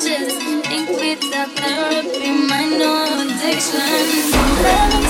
just ink with a therapy, my no addiction.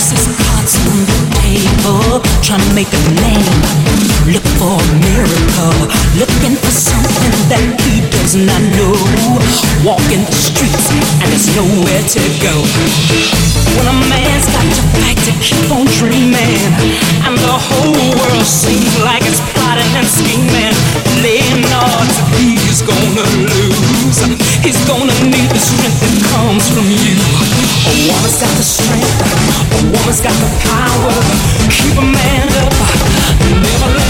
Faces cards on the table, trying to make a name. Look for a miracle, looking for something that keeps. And I know. Walking the streets and there's nowhere to go. When a man's got to fight to keep on dreaming, and the whole world seems like it's plotting and scheming, Leonard, he's gonna lose. He's gonna need the strength that comes from you. A woman's got the strength, a woman's got the power. Keep a man up, never let